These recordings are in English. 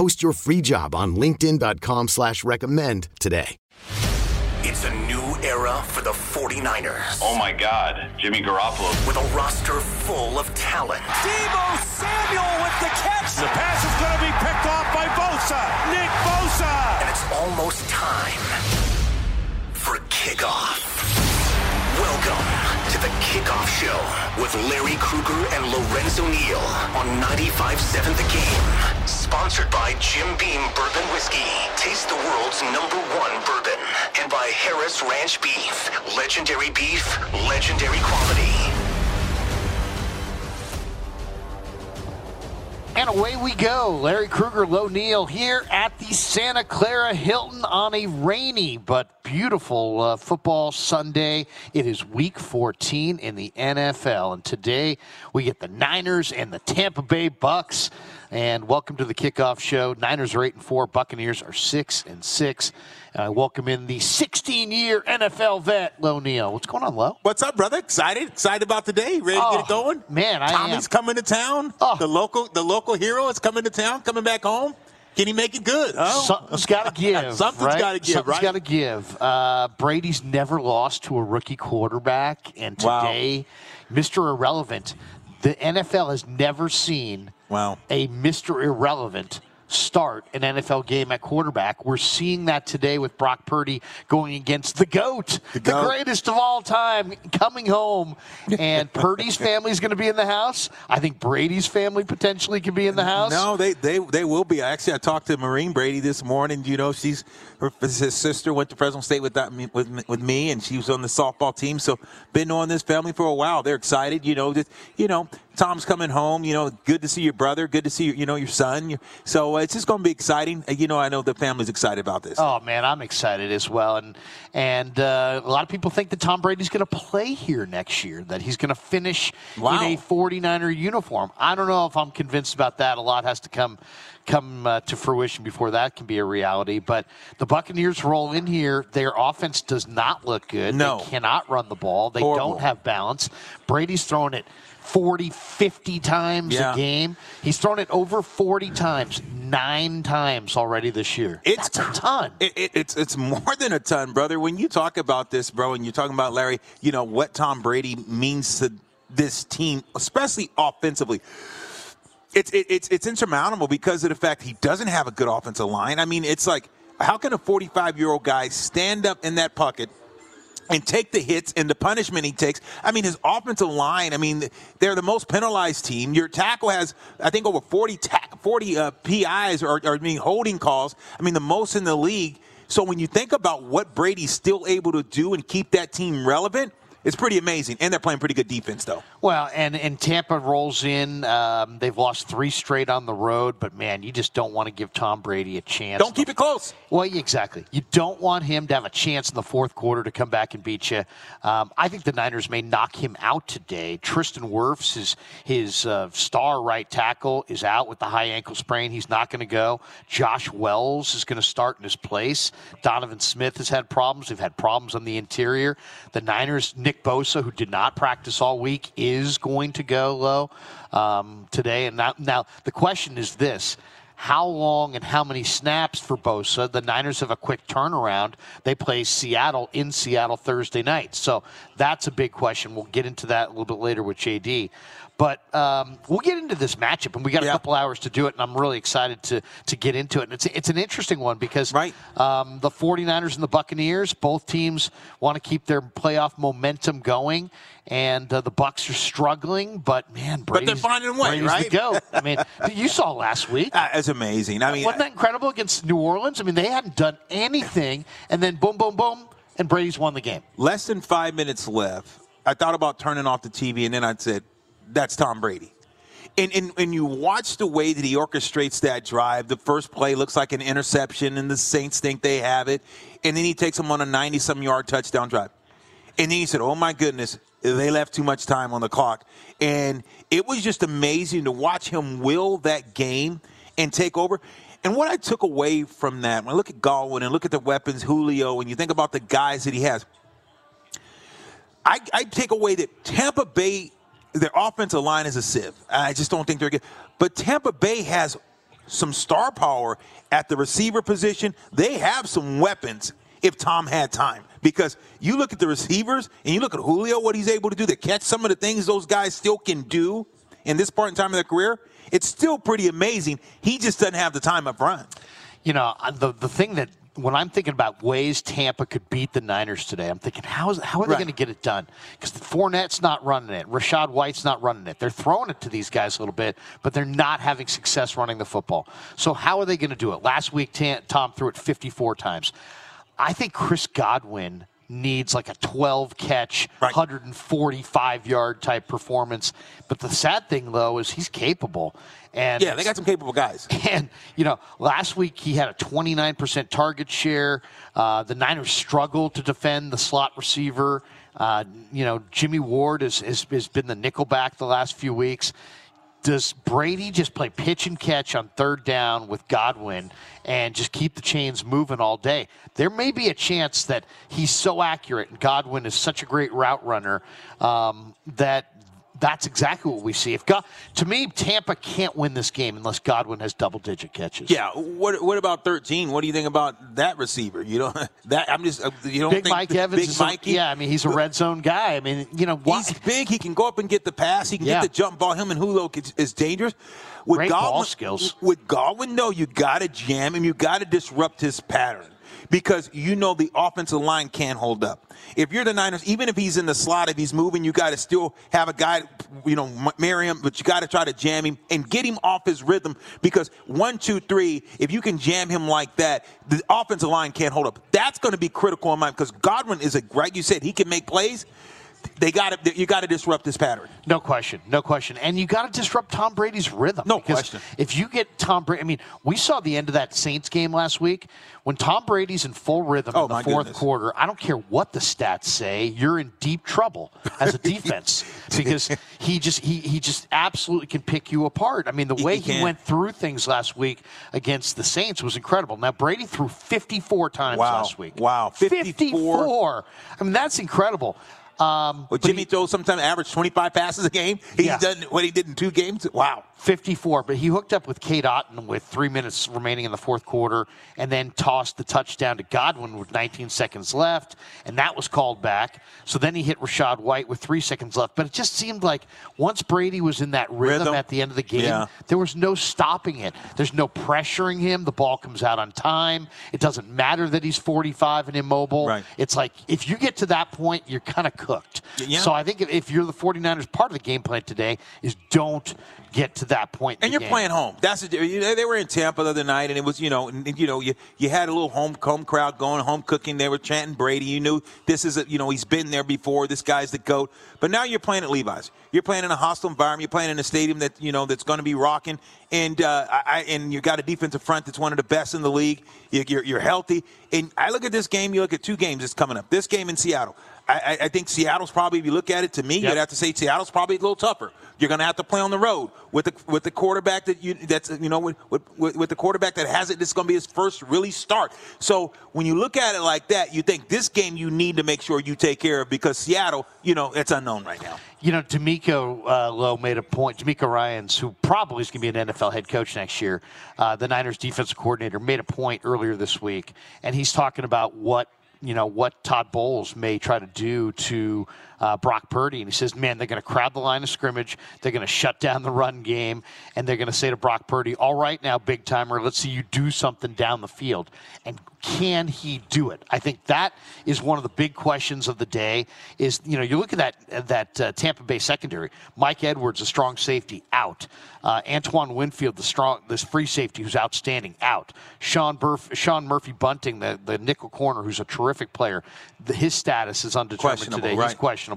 Post your free job on linkedin.com slash recommend today. It's a new era for the 49ers. Oh my God, Jimmy Garoppolo. With a roster full of talent. Deebo Samuel with the catch. The pass is going to be picked off by Bosa. Nick Bosa. And it's almost time for kickoff. Welcome to the Kickoff Show with Larry Krueger and Lorenzo Neal on 95.7 The Game. Sponsored by Jim Beam Bourbon Whiskey. Taste the world's number one bourbon. And by Harris Ranch Beef. Legendary beef, legendary quality. And away we go. Larry Krueger, Low Neal here at the Santa Clara Hilton on a rainy but beautiful uh, football Sunday. It is week 14 in the NFL. And today we get the Niners and the Tampa Bay Bucks. And welcome to the kickoff show. Niners are 8 and 4, Buccaneers are 6 and 6. And I welcome in the 16 year NFL vet, Low Neal. What's going on, Low? What's up, brother? Excited? Excited about the day? Ready Oh, to get it going? man, I Tommy's am. coming to town. Oh. The local the local hero is coming to town, coming back home. Can he make it good? Oh. Something's got to give. Something's right? gotta give, Something's right? got to give. Uh, Brady's never lost to a rookie quarterback, and Wow. today, Mr. Irrelevant. The NFL has never seen Wow. a Mr. Irrelevant start an NFL game at quarterback. We're seeing that today with Brock Purdy going against the GOAT, the, GOAT. greatest of all time, coming home. And Purdy's family is going to be in the house. I think Brady's family potentially could be in the house. No, they, they they will be. Actually, I talked to Maureen Brady this morning. You know, she's her his sister went to Fresno State with that with me- with me, and she was on the softball team. So been knowing this family for a while. They're excited. You know, just you know, Tom's coming home. You know, good to see your brother. Good to see your, you know your son. So uh, it's just going to be exciting. Uh, You know, I know the family's excited about this. Oh man, I'm excited as well, and and uh, a lot of people think that Tom Brady's going to play here next year, that he's going to finish Wow. in a 49er uniform. I don't know if I'm convinced about that. A lot has to come come uh, to fruition before that can be a reality. But the Buccaneers roll in here. Their offense does not look good. No. They cannot run the ball. They Horrible. don't have balance. Brady's throwing it 40, 50 times Yeah. a game. He's thrown it over 40 times, nine times already this year. It's That's a ton. It, it, it's it's more than a ton, brother. When you talk about this, bro, and you're talking about Larry, you know what Tom Brady means to this team, especially offensively. It's it, it's it's insurmountable because of the fact he doesn't have a good offensive line. I mean, it's like how can a 45 year old guy stand up in that pocket? and take the hits and the punishment he takes. I mean, his offensive line, I mean, they're the most penalized team. Your tackle has, I think, over 40, ta- 40 uh, PIs or, or I mean, holding calls. I mean, the most in the league. So when you think about what Brady's still able to do and keep that team relevant, it's pretty amazing. And they're playing pretty good defense, though. Well, and, and Tampa rolls in. Um, they've lost three straight on the road, but man, you just don't want to give Tom Brady a chance. Don't keep it close. Well, exactly. You don't want him to have a chance in the fourth quarter to come back and beat you. Um, I think the Niners may knock him out today. Tristan Wirfs, his, his uh, star right tackle, is out with the high ankle sprain. He's not going to go. Josh Wells is going to start in his place. Donovan Smith has had problems. They've had problems on the interior. The Niners, Nick Bosa, who did not practice all week, is going to go low um, today. And now, now the question is this how long and how many snaps for Bosa. The Niners have a quick turnaround. They play Seattle in Seattle Thursday night. So that's a big question. We'll get into that a little bit later with JD. But um, we'll get into this matchup, and we got a couple hours to do it, and I'm really excited to to get into it. And it's it's an interesting one because Right. um, the 49ers and the Buccaneers, both teams want to keep their playoff momentum going, and uh, the Bucks are struggling, but man, But they're finding a way, Brady's right? goat. I mean, you saw last week. Uh, it's amazing. I mean, Wasn't that incredible against New Orleans? I mean, they hadn't done anything, and then boom, boom, boom, and Brady's won the game. less than five minutes left. I thought about turning off the TV, and then I said, "That's Tom Brady." And, and and you watch the way that he orchestrates that drive. The first play looks like an interception, and the Saints think they have it, and then he takes them on a ninety-some yard touchdown drive. And then he said, "Oh my goodness, they left too much time on the clock." And it was just amazing to watch him will that game and take over. And what I took away from that, when I look at Godwin and look at the weapons, Julio, and you think about the guys that he has, I, I take away that Tampa Bay, their offensive line is a sieve. I just don't think they're good. But Tampa Bay has some star power at the receiver position. They have some weapons if Tom had time. Because you look at the receivers and you look at Julio, what he's able to do to catch some of the things those guys still can do in this part in time of their career. It's still pretty amazing. He just doesn't have the time up front. You know, the the thing that when I'm thinking about ways Tampa could beat the Niners today, I'm thinking how is how are they Right. going to get it done? Because the Fournette's not running it, Rachaad White's not running it. They're throwing it to these guys a little bit, but they're not having success running the football. So how are they going to do it? Last week, Tom threw it 54 times. I think Chris Godwin needs like a 12 catch, Right. 145 yard type performance. But the sad thing though is he's capable. And Yeah, they got some capable guys. and, you know, last week he had a 29% target share. Uh, the Niners struggled to defend the slot receiver. Uh, you know, Jimmy Ward has, has, has been the nickelback the last few weeks. Does Brady just play pitch and catch on third down with Godwin and just keep the chains moving all day? There may be a chance that he's so accurate and Godwin is such a great route runner um, that that's exactly what we see. If God, to me, Tampa can't win this game unless Godwin has double digit catches. Yeah. What What about thirteen? What do you think about that receiver? You know that I'm just uh, you don't Big think Mike Evans Big is a- Mikey? yeah, I mean he's a red zone guy. I mean, you know, why, He's big. He can go up and get the pass. He can Yeah. get the jump ball. Him and Julio is, is dangerous. With Great ball skills. With Godwin, no, you got to jam him. You got to disrupt his pattern because you know the offensive line can't hold up. If you're the Niners, even if he's in the slot, if he's moving, you got to still have a guy, you know, marry him, but you got to try to jam him and get him off his rhythm because one, two, three, if you can jam him like that, the offensive line can't hold up. That's going to be critical in mind because Godwin is a, right, you said he can make plays. They got to, you got to disrupt this pattern. no question, no question, and you got to disrupt Tom Brady's rhythm. No question. If you get Tom Brady, I mean, we saw the end of that Saints game last week when Tom Brady's in full rhythm Oh, in the fourth goodness. quarter. I don't care what the stats say, you're in deep trouble as a defense because he just he he just absolutely can pick you apart. I mean, the way he he, can. went through things last week against the Saints was incredible. Now Brady threw 54 times Wow. last week. Wow. 54. 54. I mean, that's incredible. Um, Well, Jimmy he- throws sometimes average 25 passes a game. He's Yeah. done what he did in two games. Wow. 54, but he hooked up with Cade Otton with three minutes remaining in the fourth quarter and then tossed the touchdown to Godwin with 19 seconds left, and that was called back. So then he hit Rachaad White with three seconds left. But it just seemed like once Brady was in that rhythm, Rhythm. at the end of the game, Yeah. there was no stopping it. There's no pressuring him. The ball comes out on time. It doesn't matter that he's 45 and immobile. Right. It's like if you get to that point, you're kind of cooked. Yeah. So I think if, you're the 49ers, part of the game plan today is don't get to that point. in And you're game. playing home. That's the, you they were in Tampa the other night, and it was you know, and, you know, you you had a little home home crowd going, home cooking. They were chanting Brady. You knew this is a, you know he's been there before. This guy's the goat. But now you're playing at Levi's. You're playing in a hostile environment. You're playing in a stadium that you know that's going to be rocking, and uh, I, I- and you got a defensive front that's one of the best in the league. You, you're you're healthy, and I look at this game. You look at two games that's coming up. This game in Seattle. I, I- think Seattle's probably, if you look at it, to me, Yep. you'd have to say Seattle's probably a little tougher. You're going to have to play on the road with the with the quarterback that you that's you know with with, with the quarterback that has it. This is going to be his first really start. So when you look at it like that, you think this game you need to make sure you take care of because Seattle, you know, it's unknown right now. You know, DeMeco uh, Lowe made a point. DeMeco Ryans, who probably is going to be an NFL head coach next year, uh, the Niners defensive coordinator, made a point earlier this week, and he's talking about what you know what Todd Bowles may try to do to uh, Brock Purdy, and he says, "Man, they're going to crowd the line of scrimmage. They're going to shut down the run game, and they're going to say to Brock Purdy, "All right, now, big timer, let's see you do something down the field." And can he do it? I think that is one of the big questions of the day. Is you know you look at that that uh, Tampa Bay secondary. Mike Edwards, a strong safety, out. Uh, Antoine Winfield, the strong this free safety who's outstanding, out. Sean Burf, Sean Murphy Bunting, the, the nickel corner, who's a terrific player. The, his status is undetermined today. right. He's questionable.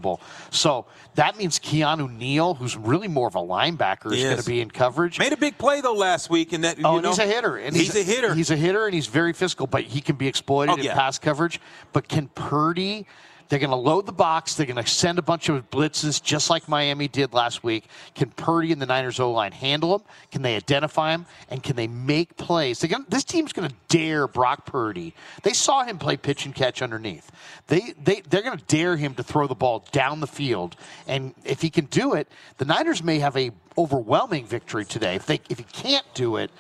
So that means Keanu Neal, who's really more of a linebacker, is He going to be in coverage. Made a big play though last week, and that Oh, you and know, he's a hitter. And he's, a hitter. He's a hitter, and he's very physical, but he can be exploited Oh, in yeah. pass coverage. But can Purdy? They're going to load the box. They're going to send a bunch of blitzes, just like Miami did last week. Can Purdy and the Niners O line handle them? Can they identify them? And can they make plays? Gonna, this team's going to dare Brock Purdy. They saw him play pitch and catch underneath. They they they're going to dare him to throw the ball down the field. And if he can do it, the Niners may have a overwhelming victory today. If they if he can't do it,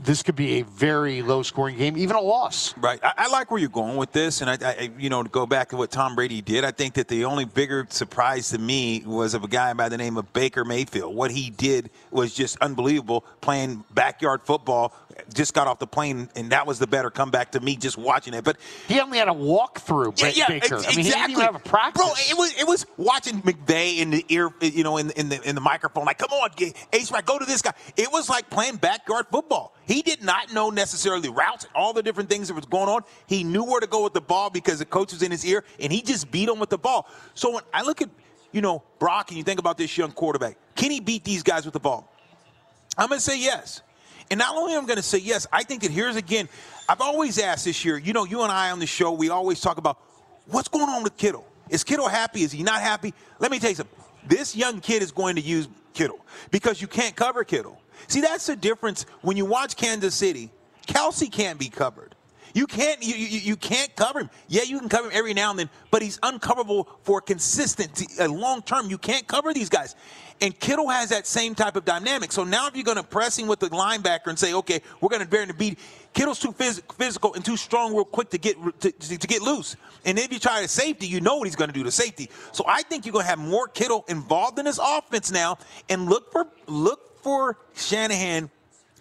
this could be a very low scoring game, even a loss. Right. I, I like where you're going with this, and I, I, you know, to go back to what Tom Brady did, I think that the only bigger surprise to me was of a guy by the name of Baker Mayfield. What he did was just unbelievable, playing backyard football. Just got off the plane, and that was the better comeback to me just watching it. But He only had a walkthrough, yeah, yeah, Baker. ex- I mean, he didn't even exactly. have a practice. Bro, it was it was watching McVay in the ear, you know, in, in the in the microphone, like, come on, H go to this guy. It was like playing backyard football. He did not know necessarily routes, all the different things that was going on. He knew where to go with the ball because the coach was in his ear, and he just beat him with the ball. So when I look at, you know, Brock, and you think about this young quarterback, can he beat these guys with the ball? I'm going to say yes. And not only am I going to say yes, I think that here's again, I've always asked this year, you know, you and I on the show, we always talk about what's going on with Kittle. Is Kittle happy? Is he not happy? Let me tell you something. This young kid is going to use Kittle because you can't cover Kittle. See, that's the difference when you watch Kansas City. Kelce can't be covered. You can't you, you, you can't cover him. Yeah, you can cover him every now and then, but he's uncoverable for consistency, uh, long term. You can't cover these guys. And Kittle has that same type of dynamic. So now if you're going to press him with the linebacker and say, okay, we're going to bear to beat, Kittle's too phys- physical and too strong real quick to get to, to, to get loose. And if you try to safety, you know what he's going to do to safety. So I think you're going to have more Kittle involved in this offense now, and look for look for Shanahan.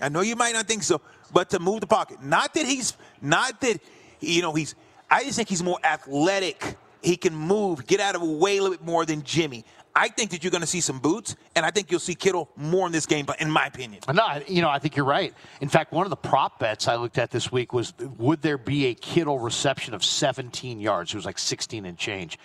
I know you might not think so, but to move the pocket. Not that he's not that you know he's. I just think he's more athletic. He can move, get out of the way a little bit more than Jimmy. I think that you're going to see some boots, and I think you'll see Kittle more in this game, but in my opinion. No, you know, I think you're right. In fact, one of the prop bets I looked at this week was would there be a Kittle reception of 17 yards? It was like 16 and change.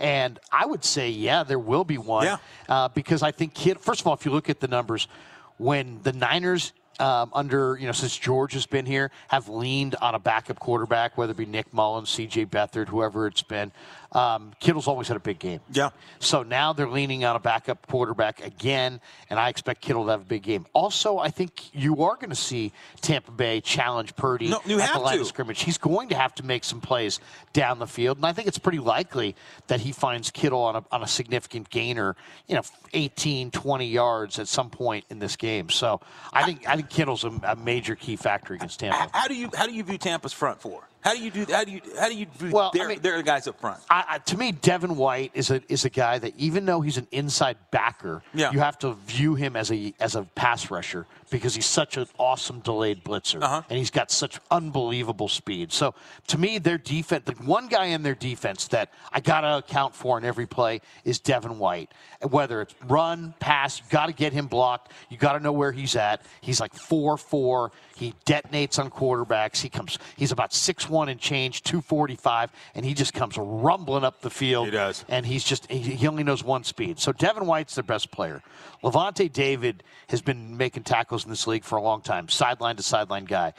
And I would say, yeah, there will be one. Yeah. Uh, because I think, Kid, first of all, if you look at the numbers, when the Niners, um, under, you know, since George has been here, have leaned on a backup quarterback, whether it be Nick Mullens, CJ Beathard, whoever it's been, um, Kittle's always had a big game. Yeah. So now they're leaning on a backup quarterback again, and I expect Kittle to have a big game. Also, I think you are going to see Tampa Bay challenge Purdy No, you at have the line to. of scrimmage. He's going to have to make some plays down the field, and I think it's pretty likely that he finds Kittle on a, on a significant gainer, you know, 18, 20 yards at some point in this game. So I think I think Kittle's a, a major key factor against Tampa. how do you how do you view Tampa's front four? How do you do how do you how do you view Well, I their, mean- their guys up front? I, I, to me, Devin White is a is a guy that even though he's an inside backer, Yeah. you have to view him as a as a pass rusher because he's such an awesome delayed blitzer Uh-huh. and he's got such unbelievable speed. So to me, their defense, the one guy in their defense that I gotta account for in every play is Devin White. Whether it's run, pass, you got to get him blocked. You got to know where he's at. He's like four four. He detonates on quarterbacks. He comes. He's about six one and change, two forty five, and he just comes rumbling up the field. He does. And he's just he, he only knows one speed. So Devin White's their best player. Lavonte David has been making tackles in this league for a long time, sideline to sideline guy.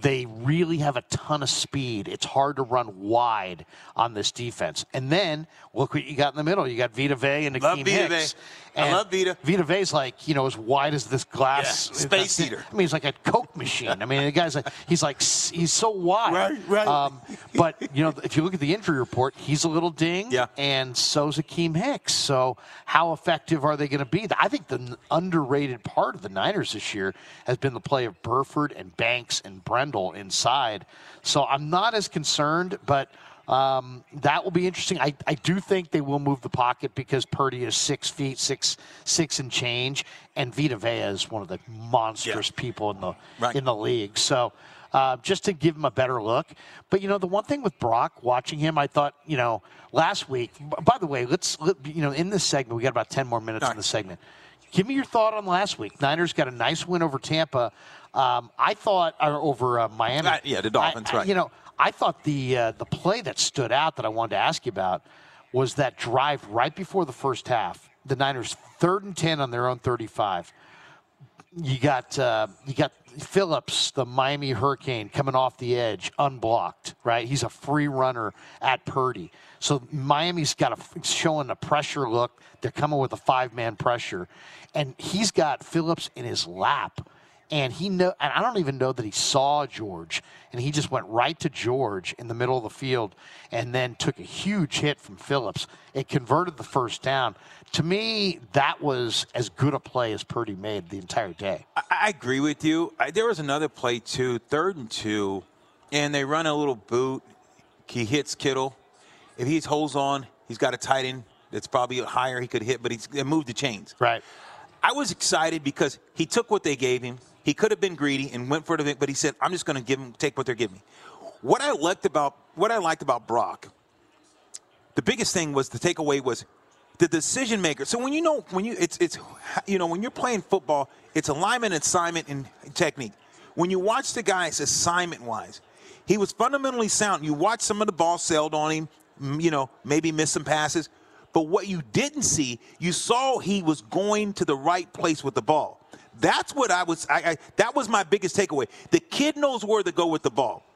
They really have a ton of speed. It's hard to run wide on this defense. And then look what you got in the middle. You got Vita Vea and Akiem Hicks. Vea. I love Vita. Vita Vea's like you know as wide as this glass Yeah, space heater. I mean, he's like a Coke machine. I mean, the guy's like he's like he's so wide. Right, right. Um, but you know, if you look at the injury report, he's a little ding. Yeah. And so's Akiem Hicks. So how effective are they going to be? I think the underrated part of the Niners this year has been the play of Burford and Banks and Brendel inside. So I'm not as concerned, but. Um, that will be interesting. I, I do think they will move the pocket because Purdy is six feet six six and change, and Vita Vea is one of the monstrous yeah. people in the right. in the league. So uh, just to give him a better look. But you know, the one thing with Brock, watching him, I thought, you know, last week. By the way, let's you know, in this segment, we got about ten more minutes in the segment. Give me your thought on last week. Niners got a nice win over Tampa. Um, I thought or over uh, Miami. Uh, yeah, the Dolphins, I, right? You know, I thought the uh, the play that stood out that I wanted to ask you about was that drive right before the first half. The Niners third and ten on their own 35. You got uh, you got Phillips, the Miami Hurricane, coming off the edge, unblocked. Right, he's a free runner at Purdy. So Miami's got a showing a pressure look. They're coming with a five man pressure, and he's got Phillips in his lap and he know and I don't even know that he saw George and he just went right to George in the middle of the field and then took a huge hit from Phillips. It converted the first down. To me, that was as good a play as Purdy made the entire day. I, I agree with you. I, there was another play too, third and two, and they run a little boot. He hits Kittle. If he holds on, he's got a tight end that's probably higher he could hit, but he's moved the chains. Right. I was excited because he took what they gave him. He could have been greedy and went for the, but he said, "I'm just going to give him, take what they're giving me." What I liked about what I liked about Brock, the biggest thing was the takeaway was the decision maker. So when you know when you it's it's you know when you're playing football, it's alignment, assignment, and technique. When you watch the guys assignment wise, he was fundamentally sound. You watch some of the ball sailed on him, you know, maybe miss some passes. But what you didn't see, you saw he was going to the right place with the ball. That's what I was. I, I, that was my biggest takeaway. The kid knows where to go with the ball.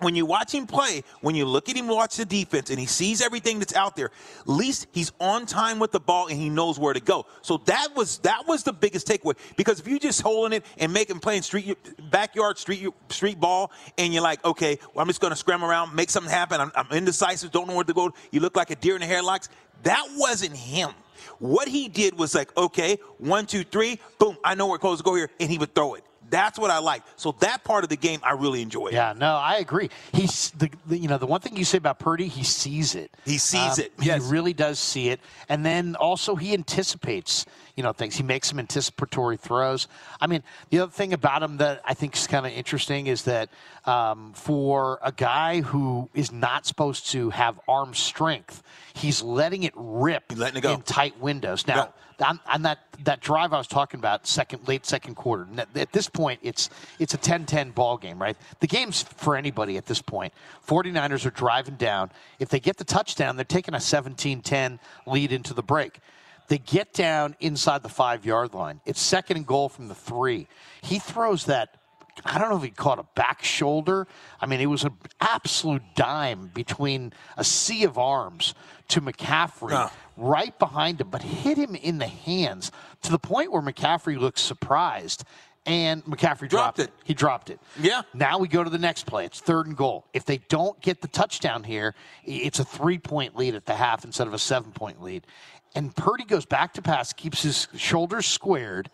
When you watch him play, when you look at him watch the defense, and he sees everything that's out there, at least he's on time with the ball and he knows where to go. So that was that was the biggest takeaway. Because if you just holding it and making playing street backyard street street ball, and you're like, okay, well, I'm just going to scram around, make something happen. I'm, I'm indecisive, don't know where to go. You look like a deer in the headlights. That wasn't him. What he did was like, okay, one, two, three, boom, I know where close to go here, and he would throw it. That's what I like. So that part of the game I really enjoy. Yeah, no, I agree. He's the, the, you know the one thing you say about Purdy, he sees it. He sees um, it. Yes. He really does see it, and then also he anticipates you know things. He makes some anticipatory throws. I mean, the other thing about him that I think is kind of interesting is that um, for a guy who is not supposed to have arm strength, he's letting it rip letting it go. in tight windows. Now, yeah. On, on, that that drive I was talking about, second late second quarter. At this point, it's it's a 10-10 ball game, right? The game's for anybody at this point. 49ers are driving down. If they get the touchdown, they're taking a 17-10 lead into the break. They get down inside the five yard line. It's second and goal from the three. He throws that. I don't know if he caught a back shoulder. I mean, it was an absolute dime between a sea of arms to McCaffrey right behind him, but hit him in the hands to the point where McCaffrey looks surprised and McCaffrey dropped, dropped it. it. He dropped it. Yeah. Now we go to the next play. It's third and goal. If they don't get the touchdown here, it's a three point lead at the half instead of a seven point lead. And Purdy goes back to pass, keeps his shoulders squared,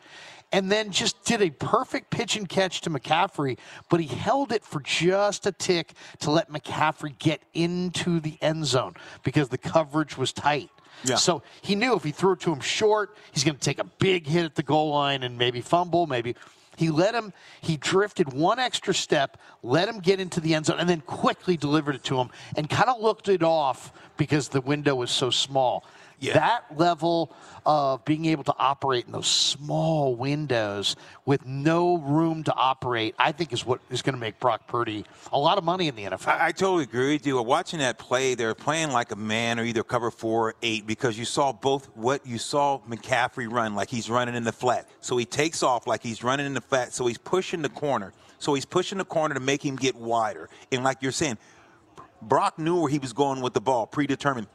and then just did a perfect pitch and catch to McCaffrey, but he held it for just a tick to let McCaffrey get into the end zone because the coverage was tight. Yeah. So he knew if he threw it to him short, he's going to take a big hit at the goal line and maybe fumble, maybe. He let him, he drifted one extra step, let him get into the end zone, and then quickly delivered it to him and kind of looked it off because the window was so small. Yeah. That level of being able to operate in those small windows with no room to operate, I think is what is going to make Brock Purdy a lot of money in the NFL. I, I totally agree with you. Watching that play, they're playing like a man or either cover four or eight because you saw both what you saw McCaffrey run like he's running in the flat. So he takes off like he's running in the flat. So he's pushing the corner. So he's pushing the corner to make him get wider. And like you're saying, Brock knew where he was going with the ball, predetermined.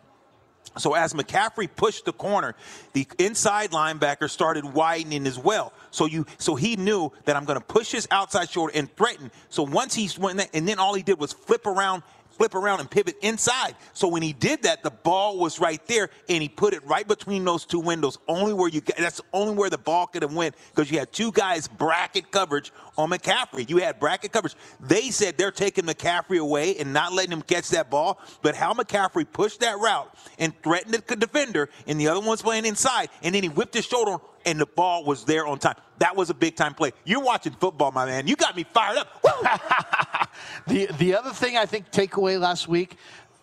So as McCaffrey pushed the corner, the inside linebacker started widening as well. So you, so he knew that I'm going to push his outside shoulder and threaten. So once he went, and then all he did was flip around, flip around and pivot inside. So when he did that, the ball was right there, and he put it right between those two windows, only where you that's only where the ball could have went because you had two guys bracket coverage on McCaffrey. You had bracket coverage. They said they're taking McCaffrey away and not letting him catch that ball, but how McCaffrey pushed that route and threatened the defender, and the other one's playing inside, and then he whipped his shoulder and the ball was there on time. That was a big time play. You're watching football, my man. You got me fired up. the the other thing I think takeaway last week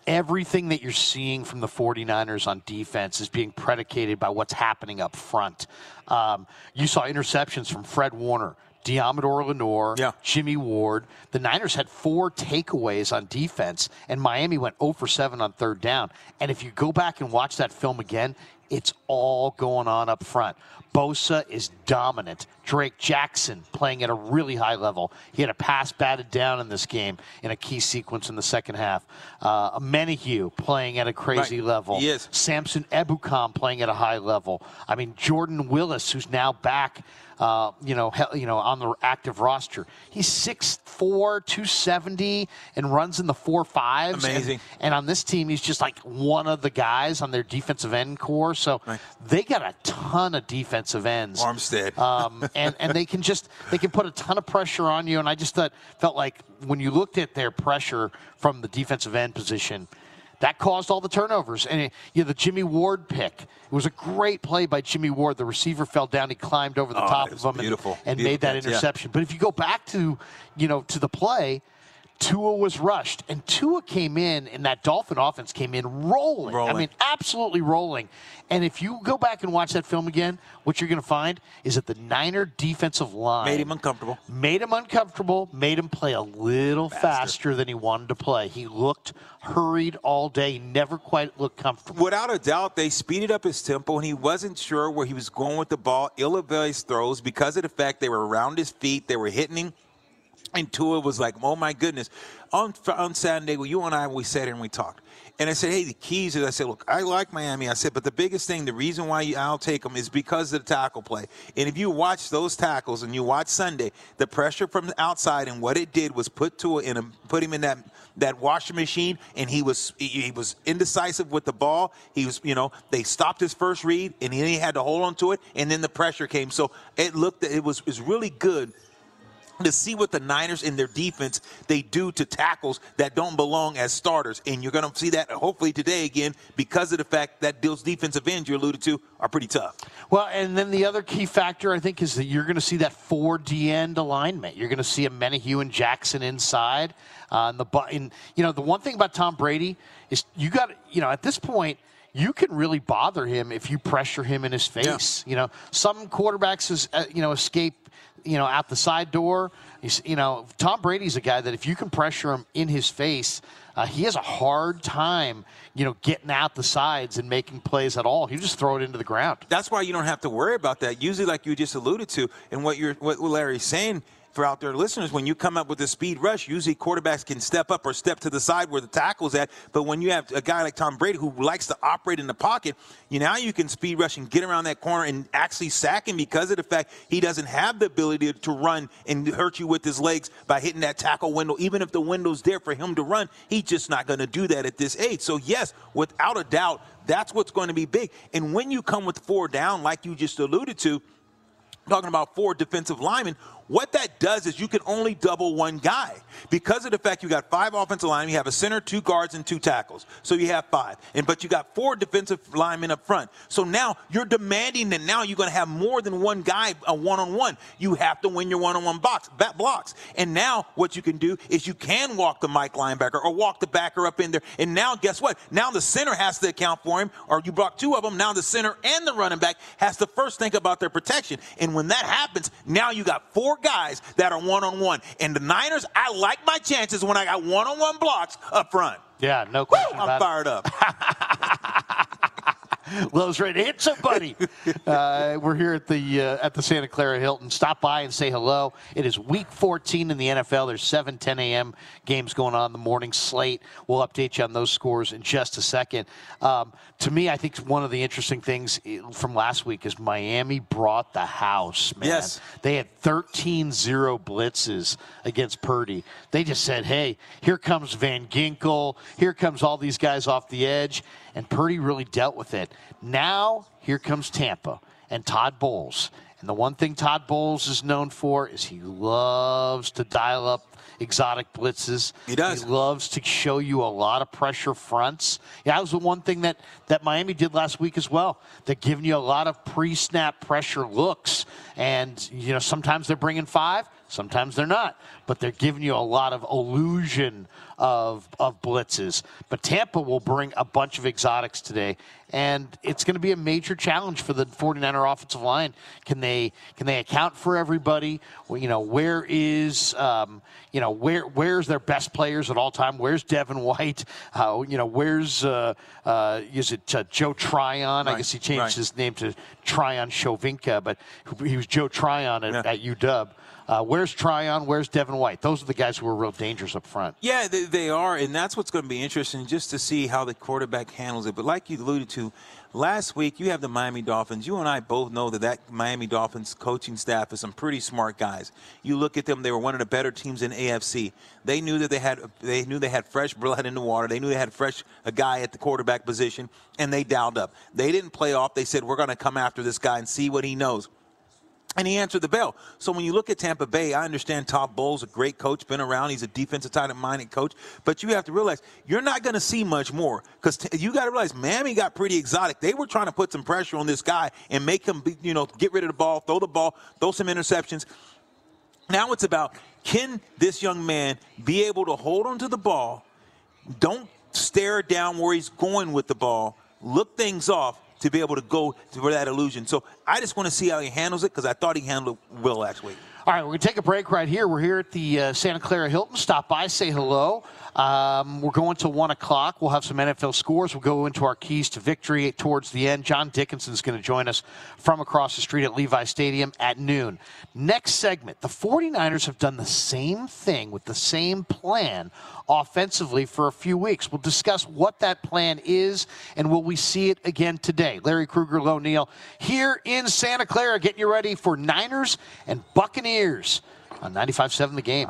everything that you're seeing from the 49ers on defense is being predicated by what's happening up front. Um, you saw interceptions from Fred Warner, Deommodore Lenoir, yeah. Jimmy Ward. The Niners had four takeaways on defense, and Miami went 0 for 7 on third down. And if you go back and watch that film again, it's all going on up front. Bosa is dominant. Drake Jackson playing at a really high level. He had a pass batted down in this game in a key sequence in the second half. Uh, Menahue playing at a crazy right. level. Yes. Samson Ebukam playing at a high level. I mean, Jordan Willis, who's now back uh, you know, he, you know, on the active roster. He's 6'4", 270, and runs in the four fives. Amazing. And, and, on this team, he's just like one of the guys on their defensive end core. So right. they got a ton of defensive ends. Armstead. um, and and they can just they can put a ton of pressure on you. And I just thought felt like when you looked at their pressure from the defensive end position that caused all the turnovers. And you know, the Jimmy Ward pick. It was a great play by Jimmy Ward. The receiver fell down. He climbed over the oh, top of him beautiful. and, and beautiful made that interception. Yeah. But if you go back to, you know, to the play, Tua was rushed, and Tua came in, and that Dolphin offense came in rolling. rolling. I mean, absolutely rolling. And if you go back and watch that film again, what you're going to find is that the Niner defensive line made him uncomfortable. Made him uncomfortable. Made him play a little faster, faster than he wanted to play. He looked hurried all day. He never quite looked comfortable. Without a doubt, they speeded up his tempo, and he wasn't sure where he was going with the ball. Ill-advised throws because of the fact they were around his feet. They were hitting him and Tua was like, "Oh my goodness!" On on Saturday, well, you and I we sat here and we talked, and I said, "Hey, the keys." is I said, "Look, I like Miami." I said, "But the biggest thing, the reason why I'll take them is because of the tackle play. And if you watch those tackles and you watch Sunday, the pressure from the outside and what it did was put Tua in a, put him in that that washing machine, and he was he, was indecisive with the ball. He was, you know, they stopped his first read, and then he had to hold on to it, and then the pressure came. So it looked, that it was was really good." To see what the Niners in their defense they do to tackles that don't belong as starters. And you're going to see that hopefully today again because of the fact that those defensive ends you alluded to are pretty tough. Well, and then the other key factor I think is that you're going to see that four D end alignment. You're going to see Omenihu and Jackson inside. Uh, and the and, you know the one thing about Tom Brady is you got you know at this point you can really bother him if you pressure him in his face. Yeah. You know, some quarterbacks is, uh, you know escape you know, out the side door. He's, you know, Tom Brady's a guy that if you can pressure him in his face, uh, he has a hard time, you know, getting out the sides and making plays at all. He just throw it into the ground. That's why you don't have to worry about that. Usually, like you just alluded to, and what you're, what Larry's saying for out there listeners, when you come up with a speed rush, usually quarterbacks can step up or step to the side where the tackle's at. But when you have a guy like Tom Brady who likes to operate in the pocket, you now you can speed rush and get around that corner and actually sack him because of the fact he doesn't have the ability to run and hurt you with his legs by hitting that tackle window. Even if the window's there for him to run, he's just not going to do that at this age. So yes, without a doubt, that's what's going to be big. And when you come with four down, like you just alluded to, talking about four defensive linemen, what that does is you can only double one guy. Because of the fact you got five offensive linemen, you have a center, two guards, and two tackles. So you have five. And but you got four defensive linemen up front. So now you're demanding that now you're going to have more than one guy a one-on-one. You have to win your one-on-one box back blocks. And now what you can do is you can walk the Mike linebacker or walk the backer up in there. And now guess what? Now the center has to account for him, or you block two of them. Now the center and the running back has to first think about their protection. And when that happens, now you got four guys that are one on one. And the Niners, I like my chances when I got one on one blocks up front. Yeah, no question. Woo, I'm fired up. Lowe's ready to hit somebody. uh, we're here at the uh, at the Santa Clara Hilton. Stop by and say hello. It is Week 14 in the NFL. There's 7 10 a.m. games going on in the morning slate. We'll update you on those scores in just a second. Um, to me, I think one of the interesting things eh, from last week is Miami brought the house. Man, Yes. they had 13-0 blitzes against Purdy. They just said, "Hey, here comes Van Ginkel. Here comes all these guys off the edge." And Purdy really dealt with it. Now, here comes Tampa and Todd Bowles. And the one thing Todd Bowles is known for is he loves to dial up exotic blitzes. He does. He loves to show you a lot of pressure fronts. Yeah, that was the one thing that, that Miami did last week as well. They're giving you a lot of pre-snap pressure looks. And, you know, sometimes they're bringing five, sometimes they're not. But they're giving you a lot of illusion of, of blitzes. But Tampa will bring a bunch of exotics today. And it's going to be a major challenge for the 49er offensive line. Can they can they account for everybody? Well, you know, where is um, you know where where's their best players at all time? Where's Devin White? Uh, you know, where's uh, uh, is it uh, Joe Tryon? I guess he changed right. his name to Tryon Shoyinka, but he was Joe Tryon at, Yeah. at UW. Uh, where's Tryon? Where's Devin White? Those are the guys who are real dangers up front. Yeah, they, they are, and that's what's going to be interesting just to see how the quarterback handles it. But like you alluded to, last week you have the Miami Dolphins. You and I both know that that Miami Dolphins coaching staff is some pretty smart guys. You look at them; they were one of the better teams in AFC. They knew that they had they knew they had fresh blood in the water. They knew they had fresh a guy at the quarterback position, and they dialed up. They didn't play off. They said, "We're going to come after this guy and see what he knows." And he answered the bell. So when you look at Tampa Bay, I understand Todd Bowles, a great coach, been around. He's a defensive minded coach, but you have to realize you're not going to see much more because t- you got to realize Miami got pretty exotic. They were trying to put some pressure on this guy and make him, be, you know, get rid of the ball, throw the ball, throw some interceptions. Now it's about can this young man be able to hold onto the ball, don't stare down where he's going with the ball, look things off to be able to go for that illusion. So I just want to see how he handles it because I thought he handled it well last week. All right, we're going to take a break right here. We're here at the uh, Santa Clara Hilton. Stop by, say hello. Um, we're going to 1 o'clock. We'll have some NFL scores. We'll go into our keys to victory towards the end. John Dickinson is going to join us from across the street at Levi Stadium at noon. Next segment the 49ers have done the same thing with the same plan offensively for a few weeks. We'll discuss what that plan is and will we see it again today. Larry Krueger, Low Neal, here in Santa Clara, getting you ready for Niners and Buccaneers on 95.7 The Game.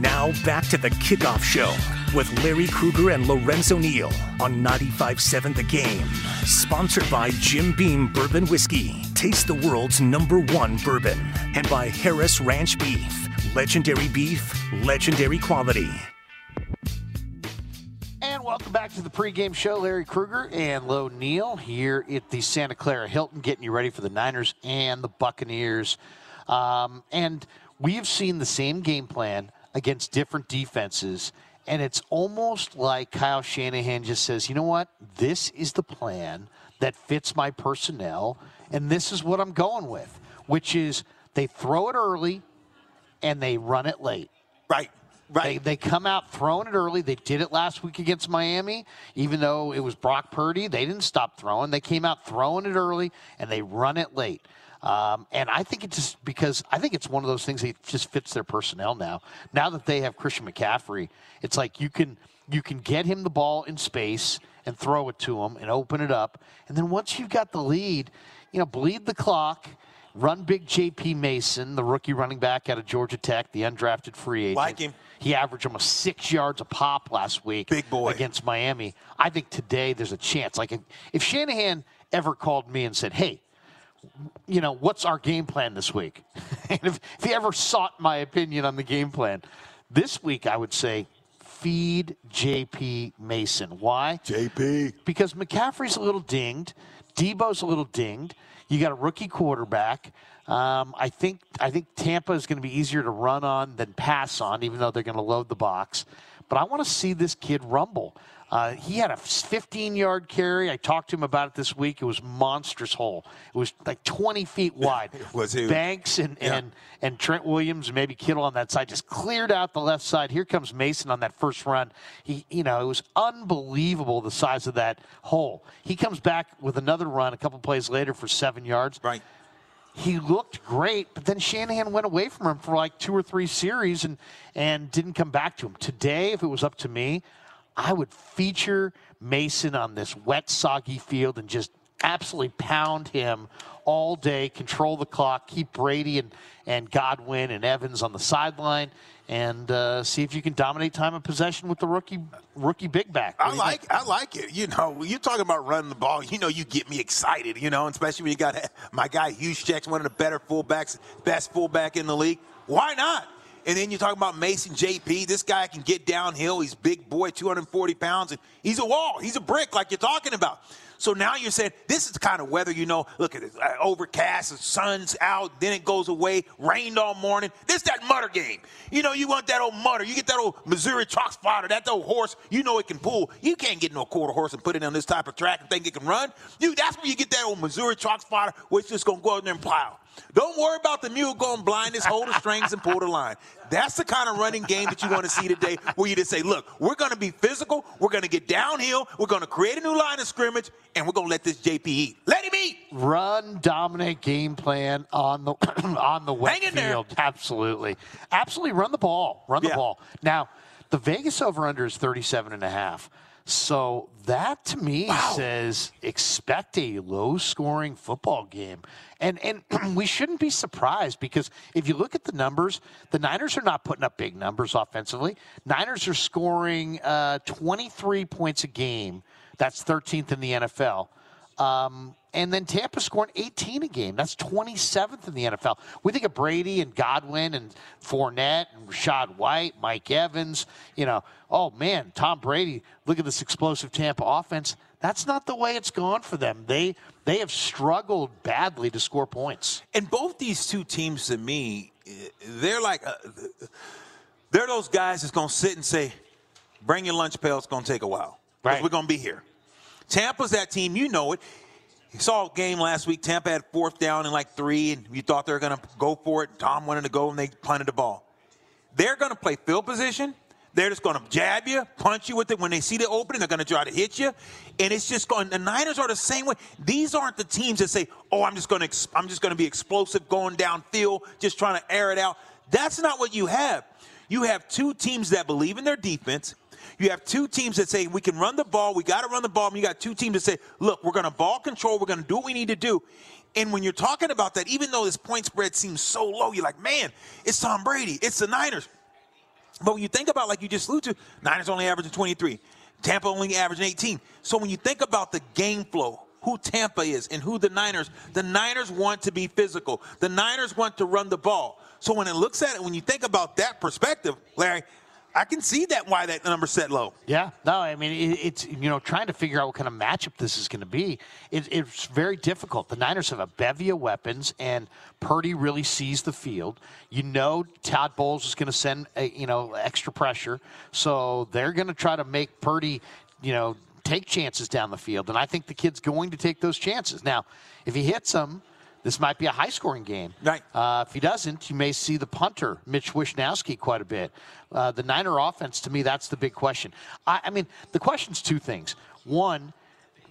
Now back to the kickoff show with Larry Krueger and Lorenzo Neal on 95.7 The Game. Sponsored by Jim Beam Bourbon Whiskey. Taste the world's number one bourbon. And by Harris Ranch Beef. Legendary beef, legendary quality. And welcome back to the pregame show. Larry Krueger and Low Neal here at the Santa Clara Hilton, getting you ready for the Niners and the Buccaneers. Um, and we have seen the same game plan against different defenses, And it's almost like Kyle Shanahan just says, you know what? This is the plan that fits my personnel, and this is what I'm going with, which is they throw it early and they run it late. Right. Right. They, they come out throwing it early. They did it last week against Miami, even though it was Brock Purdy. They didn't stop throwing. They came out throwing it early and they run it late. Um, and I think it's just because I think it's one of those things that just fits their personnel now. Now that they have Christian McCaffrey, it's like you can you can get him the ball in space and throw it to him and open it up. And then once you've got the lead, you know, bleed the clock Run big JP Mason, the rookie running back out of Georgia Tech, the undrafted free agent. Like him. He averaged almost six yards a pop last week. Big boy. Against Miami. I think today there's a chance. Like if, if Shanahan ever called me and said, hey, you know, what's our game plan this week? and if, if he ever sought my opinion on the game plan, this week I would say feed JP Mason. Why? JP. Because McCaffrey's a little dinged. Deebo's a little dinged. You got a rookie quarterback. Um, I think I think Tampa is going to be easier to run on than pass on, even though they're going to load the box. But I want to see this kid rumble. Uh, he had a 15 yard carry. I talked to him about it this week. It was monstrous hole. It was like 20 feet wide. was he? Banks and, Yeah. and, and Trent Williams and maybe Kittle on that side just cleared out the left side. Here comes Mason on that first run. He, you know, it was unbelievable the size of that hole. He comes back with another run a couple plays later for seven yards. Right. He looked great, but then Shanahan went away from him for like two or three series and and didn't come back to him. Today, if it was up to me, I would feature Mason on this wet, soggy field and just absolutely pound him all day, control the clock, keep Brady and, and Godwin and Evans on the sideline, and uh, see if you can dominate time of possession with the rookie rookie big back. What I you think? like I like it. You know, you're talking about running the ball, you know you get me excited, you know, especially when you got my guy Hughes Checks, one of the better fullbacks, best fullback in the league. Why not? And then you're talking about Mason JP. This guy can get downhill. He's big boy, 240 pounds, and he's a wall. He's a brick, like you're talking about. So now you're saying this is the kind of weather, you know, look at it, uh, overcast, the sun's out, then it goes away, rained all morning. This that mutter game. You know, you want that old mutter. You get that old Missouri Fox Trotter, that old horse, you know it can pull. You can't get no quarter horse and put it on this type of track and think it can run. You, that's where you get that old Missouri Fox Trotter which just going to go out there and plow. Don't worry about the mule going blind. Just hold the strings and pull the line. That's the kind of running game that you want to see today, where you just say, look, we're going to be physical. We're going to get downhill. We're going to create a new line of scrimmage, and we're going to let this JP eat. Let him eat. run dominate game plan on the on the wet Hang in there. field. Absolutely. Absolutely run the ball. Run the Yeah. ball. Now, the Vegas over under is 37 and a half. So that to me says expect a low scoring football game. And and we shouldn't be surprised because if you look at the numbers, the Niners are not putting up big numbers offensively. Niners are scoring uh, 23 points a game. That's 13th in the NFL. Um, and then Tampa scoring 18 a game. That's 27th in the NFL. We think of Brady and Godwin and Fournette and Rachaad White, Mike Evans. You know, oh man, Tom Brady. Look at this explosive Tampa offense. That's not the way it's gone for them. They they have struggled badly to score points. And both these two teams, to me, they're like, uh, they're those guys that's going to sit and say, bring your lunch pail, it's going to take a while. Right. We're going to be here. Tampa's that team, you know it. You saw a game last week. Tampa had fourth down and like three, and you thought they were going to go for it. Tom wanted to go, and they planted the ball. They're going to play field position. They're just going to jab you, punch you with it. When they see the opening, they're going to try to hit you, and it's just going. The Niners are the same way. These aren't the teams that say, "Oh, I'm just going to, I'm just going to be explosive, going downfield, just trying to air it out." That's not what you have. You have two teams that believe in their defense. You have two teams that say we can run the ball. We got to run the ball. And you got two teams that say, "Look, we're going to ball control. We're going to do what we need to do." And when you're talking about that, even though this point spread seems so low, you're like, "Man, it's Tom Brady. It's the Niners." But when you think about, like you just alluded to, Niners only averaging 23, Tampa only averaging 18. So when you think about the game flow, who Tampa is and who the Niners, the Niners want to be physical. The Niners want to run the ball. So when it looks at it, when you think about that perspective, Larry, I can see that why that number set low. Yeah, no, I mean it, it's you know trying to figure out what kind of matchup this is going to be. It, it's very difficult. The Niners have a bevy of weapons, and Purdy really sees the field. You know, Todd Bowles is going to send a, you know extra pressure, so they're going to try to make Purdy, you know, take chances down the field, and I think the kid's going to take those chances. Now, if he hits them this might be a high scoring game. Right. Uh, if he doesn't, you may see the punter, Mitch Wishnowsky, quite a bit. Uh, the Niner offense, to me, that's the big question. I, I mean, the question's two things. One,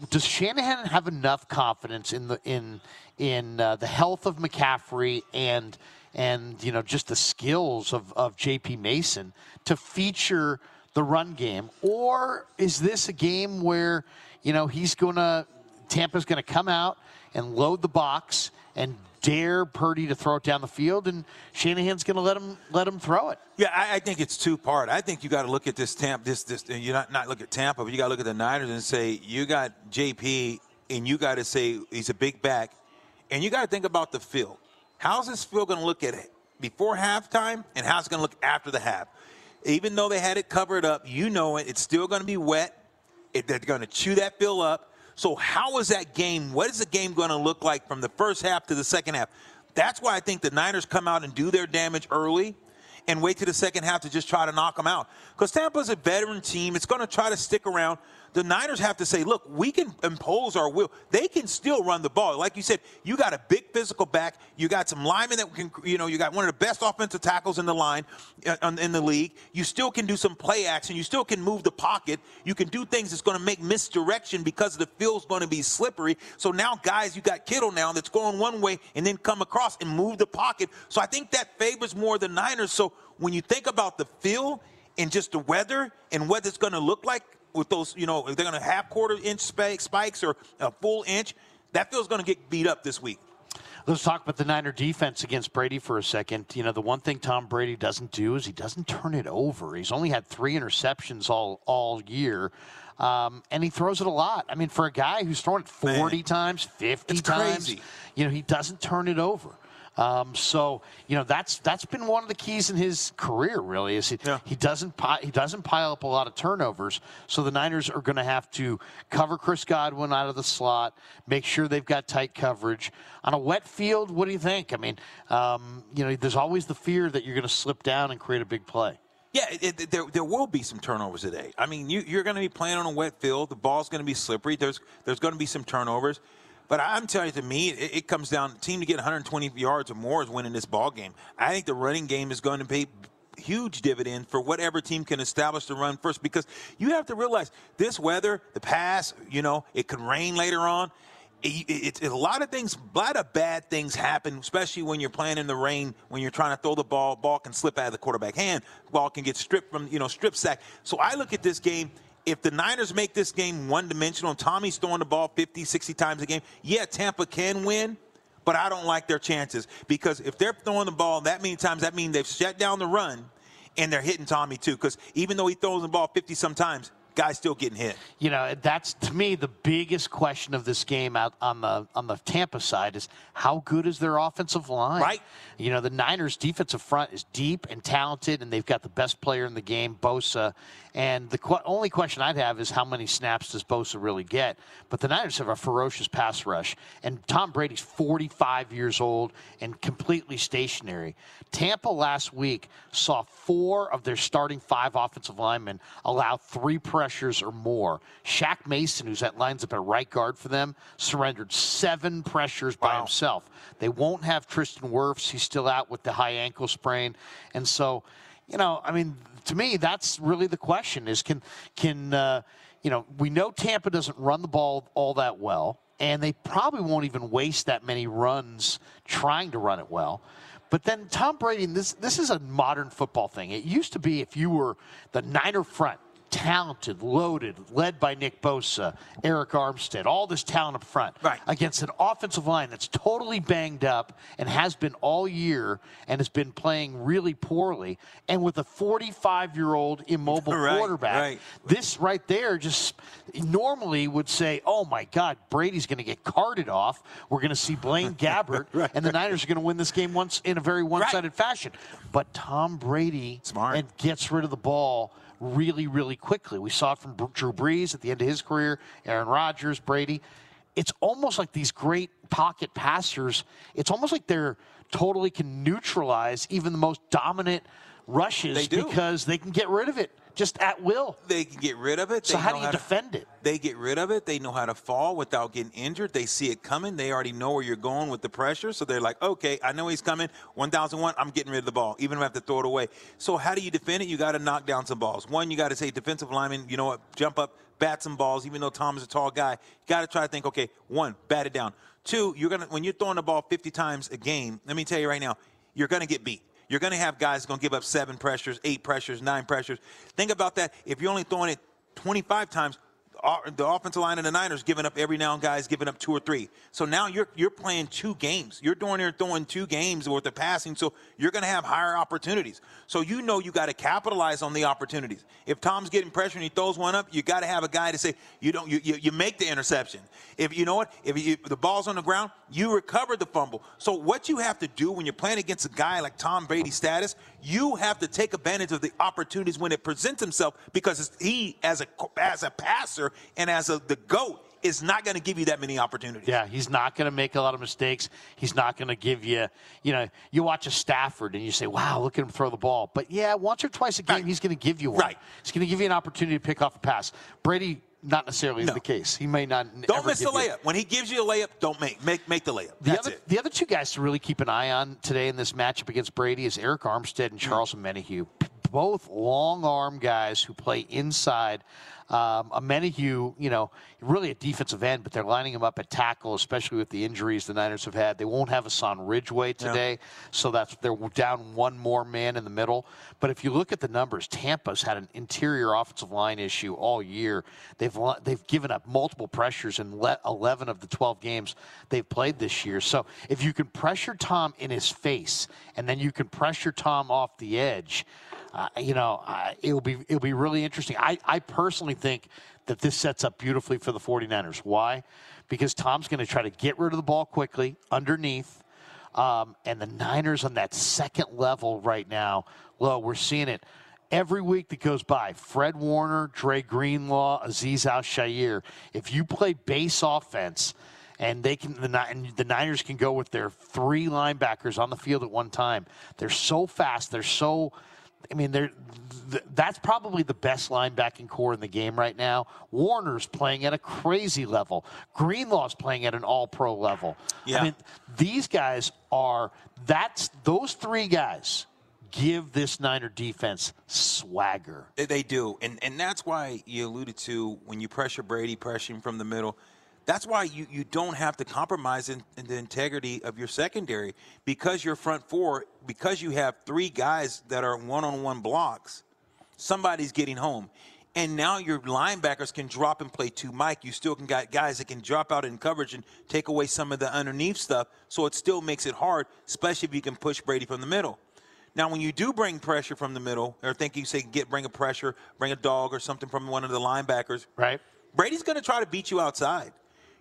does Shanahan have enough confidence in the in in uh, the health of McCaffrey and and you know just the skills of, of J.P. Mason to feature the run game, or is this a game where you know he's gonna Tampa's gonna come out and load the box and dare Purdy to throw it down the field, and Shanahan's going to let him let him throw it. Yeah, I, I think it's two part. I think you got to look at this Tampa. This this you not not look at Tampa, but you got to look at the Niners and say you got JP, and you got to say he's a big back, and you got to think about the field. How's this field going to look at it before halftime, and how's it going to look after the half? Even though they had it covered up, you know it. It's still going to be wet. It, they're going to chew that field up. So how is that game? What is the game going to look like from the first half to the second half? That's why I think the Niners come out and do their damage early and wait to the second half to just try to knock them out. Because Tampa's a veteran team. It's going to try to stick around the Niners have to say, look, we can impose our will. They can still run the ball. Like you said, you got a big physical back. You got some linemen that can, you know, you got one of the best offensive tackles in the line uh, in the league. You still can do some play action. You still can move the pocket. You can do things that's going to make misdirection because the field's going to be slippery. So now, guys, you got Kittle now that's going one way and then come across and move the pocket. So I think that favors more the Niners. So when you think about the field and just the weather and what it's going to look like, with those, you know, if they're going to have quarter inch spikes or a full inch, that feels going to get beat up this week. Let's talk about the Niner defense against Brady for a second. You know, the one thing Tom Brady doesn't do is he doesn't turn it over. He's only had three interceptions all all year. Um, and he throws it a lot. I mean, for a guy who's thrown it 40 Man, times, 50 times, crazy. you know, he doesn't turn it over. Um, so you know that's that's been one of the keys in his career. Really, is he, yeah. he doesn't pi- he doesn't pile up a lot of turnovers. So the Niners are going to have to cover Chris Godwin out of the slot, make sure they've got tight coverage on a wet field. What do you think? I mean, um, you know, there's always the fear that you're going to slip down and create a big play. Yeah, it, it, there, there will be some turnovers today. I mean, you, you're going to be playing on a wet field. The ball's going to be slippery. There's there's going to be some turnovers. But I'm telling you, to me, it, it comes down team to get 120 yards or more is winning this ball game. I think the running game is going to pay huge dividend for whatever team can establish the run first because you have to realize this weather, the pass, you know, it could rain later on. It's it, it, a lot of things, a lot of bad things happen, especially when you're playing in the rain, when you're trying to throw the ball, ball can slip out of the quarterback hand, ball can get stripped from, you know, strip sack. So I look at this game if the Niners make this game one dimensional and Tommy's throwing the ball 50, 60 times a game, yeah, Tampa can win, but I don't like their chances because if they're throwing the ball that many times, that means they've shut down the run and they're hitting Tommy too. Because even though he throws the ball 50 sometimes, guys still getting hit. You know, that's to me the biggest question of this game out on the on the Tampa side is how good is their offensive line? Right. You know, the Niners defensive front is deep and talented and they've got the best player in the game, Bosa. And the qu- only question I'd have is how many snaps does Bosa really get? But the Niners have a ferocious pass rush and Tom Brady's 45 years old and completely stationary. Tampa last week saw four of their starting five offensive linemen allow three pressures or more. Shaq Mason, who's at lines up at right guard for them, surrendered seven pressures by wow. himself. They won't have Tristan Wirfs. He's still out with the high ankle sprain. And so, you know, I mean, to me, that's really the question is can, can, uh, you know, we know Tampa doesn't run the ball all that well, and they probably won't even waste that many runs trying to run it well. But then Tom Brady, this this is a modern football thing. It used to be if you were the Niner front, talented, loaded, led by Nick Bosa, Arik Armstead, all this talent up front, right. against an offensive line that's totally banged up and has been all year and has been playing really poorly, and with a 45 year old immobile Right, quarterback, right. this right there just normally would say, oh my God, Brady's going to get carted off. We're going to see Blaine Gabbert, and the Niners are going to win this game once in a very one sided fashion. But Tom Brady Smart. and gets rid of the ball really, really quickly. We saw it from Drew Brees at the end of his career, Aaron Rodgers, Brady. It's almost like these great pocket passers, it's almost like they're totally can neutralize even the most dominant rushes They because they can get rid of it just at will. They can get rid of it. So They how do you to- defend it? They get rid of it. They know how to fall without getting injured. They see it coming. They already know where you're going with the pressure. So they're like, okay, I know he's coming. 1001, I'm getting rid of the ball, even if I have to throw it away. So how do you defend it? You got to knock down some balls. One, you got to say, defensive lineman, you know what, jump up, bat some balls, even though Tom is a tall guy. You got to try to think, okay, one, bat it down. Two, you're gonna when you're throwing the ball 50 times a game, let me tell you right now, you're going to get beat. You're going to have guys going to give up seven pressures, eight pressures, nine pressures. Think about that. If you're only throwing it 25 times, the offensive line of the Niners giving up every now and guys giving up two or three. So now you're you're playing two games. You're doing there throwing two games worth of passing. So you're going to have higher opportunities. So you know you got to capitalize on the opportunities. If Tom's getting pressure and he throws one up, you got to have a guy to say you don't you, you, you make the interception. If you know what, if, you, if the ball's on the ground, you recover the fumble. So what you have to do when you're playing against a guy like Tom Brady status, you have to take advantage of the opportunities when it presents himself because he as a as a passer and as a the goat is not going to give you that many opportunities. Yeah, he's not going to make a lot of mistakes. He's not going to give you, you know, you watch a Stafford and you say, wow, look at him throw the ball. But yeah, once or twice a game, he's going to give you one. Right. He's going to give you an opportunity to pick off a pass. Brady, not necessarily No. the case. He may not. Don't miss the layup. When he gives you a layup, don't make make make the layup. The That's other, it. the other two guys to really keep an eye on today in this matchup against Brady is Arik Armstead and mm. Charles Omenihu. Both long arm guys who play inside. Um, Omenihu, you know, really a defensive end, but they're lining him up at tackle, especially with the injuries the Niners have had. They won't have Hassan Ridgeway today, so that's they're down one more man in the middle. But if you look at the numbers, Tampa's had an interior offensive line issue all year. They've they've given up multiple pressures in le- 11 of the 12 games they've played this year. So if you can pressure Tom in his face, and then you can pressure Tom off the edge, uh, you know, uh, it'll be it'll be really interesting. I, I personally think that this sets up beautifully for the 49ers. Why? Because Tom's going to try to get rid of the ball quickly underneath. Um, and the Niners on that second level right now, well, we're seeing it every week that goes by. Fred Warner, Dre Greenlaw, Azeez Al-Shaair. If you play base offense, and they can the, the Niners can go with their three linebackers on the field at one time. They're so fast. They're so. I mean, they're th- that's probably the best linebacking core in the game right now. Warner's playing at a crazy level. Greenlaw's playing at an All-Pro level. Yeah. I mean, these guys are that's those three guys give this Niner defense swagger. They- They do, and and that's why you alluded to when you pressure Brady, pressuring from the middle. That's why you, you don't have to compromise in, in the integrity of your secondary because your front four, because you have three guys that are one-on-one blocks, somebody's getting home. And now your linebackers can drop and play two Mike. You still can got guys that can drop out in coverage and take away some of the underneath stuff. So it still makes it hard, especially if you can push Brady from the middle. Now, when you do bring pressure from the middle, or think you say get bring a pressure, bring a dog or something from one of the linebackers, right? Brady's going to try to beat you outside.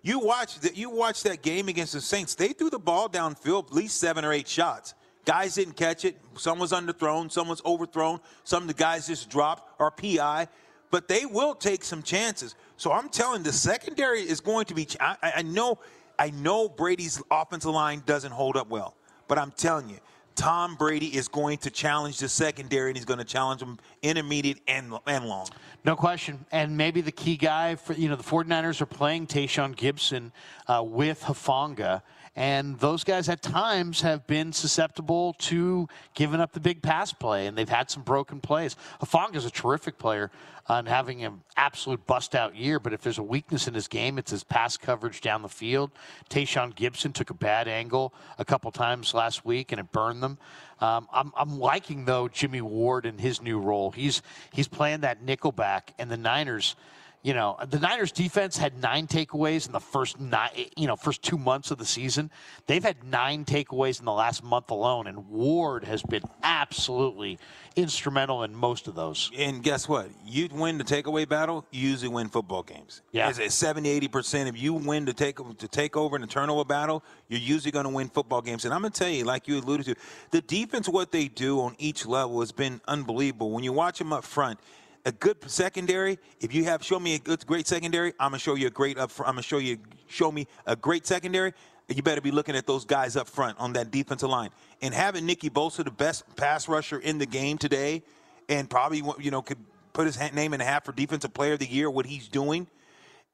You watch that. You watch that game against the Saints. They threw the ball downfield at least seven or eight shots. Guys didn't catch it. Some was underthrown. Some was overthrown. Some of the guys just dropped or PI. But they will take some chances. So I'm telling the secondary is going to be. I, I I know. I know Brady's offensive line doesn't hold up well, but I'm telling you, Tom Brady is going to challenge the secondary, and he's going to challenge them intermediate and and long. No question. And maybe the key guy for, you know, the 49ers are playing Tashaun Gipson uh, with Hufanga. And those guys at times have been susceptible to giving up the big pass play, and they've had some broken plays. Afong is a terrific player and having an absolute bust out year, but if there's a weakness in his game, it's his pass coverage down the field. Tashaun Gipson took a bad angle a couple times last week, and it burned them. Um, I'm, I'm liking, though, Jimmy Ward in his new role. He's, he's playing that nickelback, and the Niners – you know, the Niners defense had nine takeaways in the first nine, you know, first two months of the season. They've had nine takeaways in the last month alone, and Ward has been absolutely instrumental in most of those. And guess what? You win the takeaway battle, you usually win football games. Yeah. It's 70, 80%. If you win the take, to take over in the turnover battle, you're usually going to win football games. And I'm going to tell you, like you alluded to, the defense, what they do on each level has been unbelievable. When you watch them up front, a good secondary. If you have show me a good, great secondary, I'm gonna show you a great up. Front. I'm gonna show you show me a great secondary. You better be looking at those guys up front on that defensive line and having Nicky Bosa, the best pass rusher in the game today, and probably you know could put his name in the hat for defensive player of the year. What he's doing.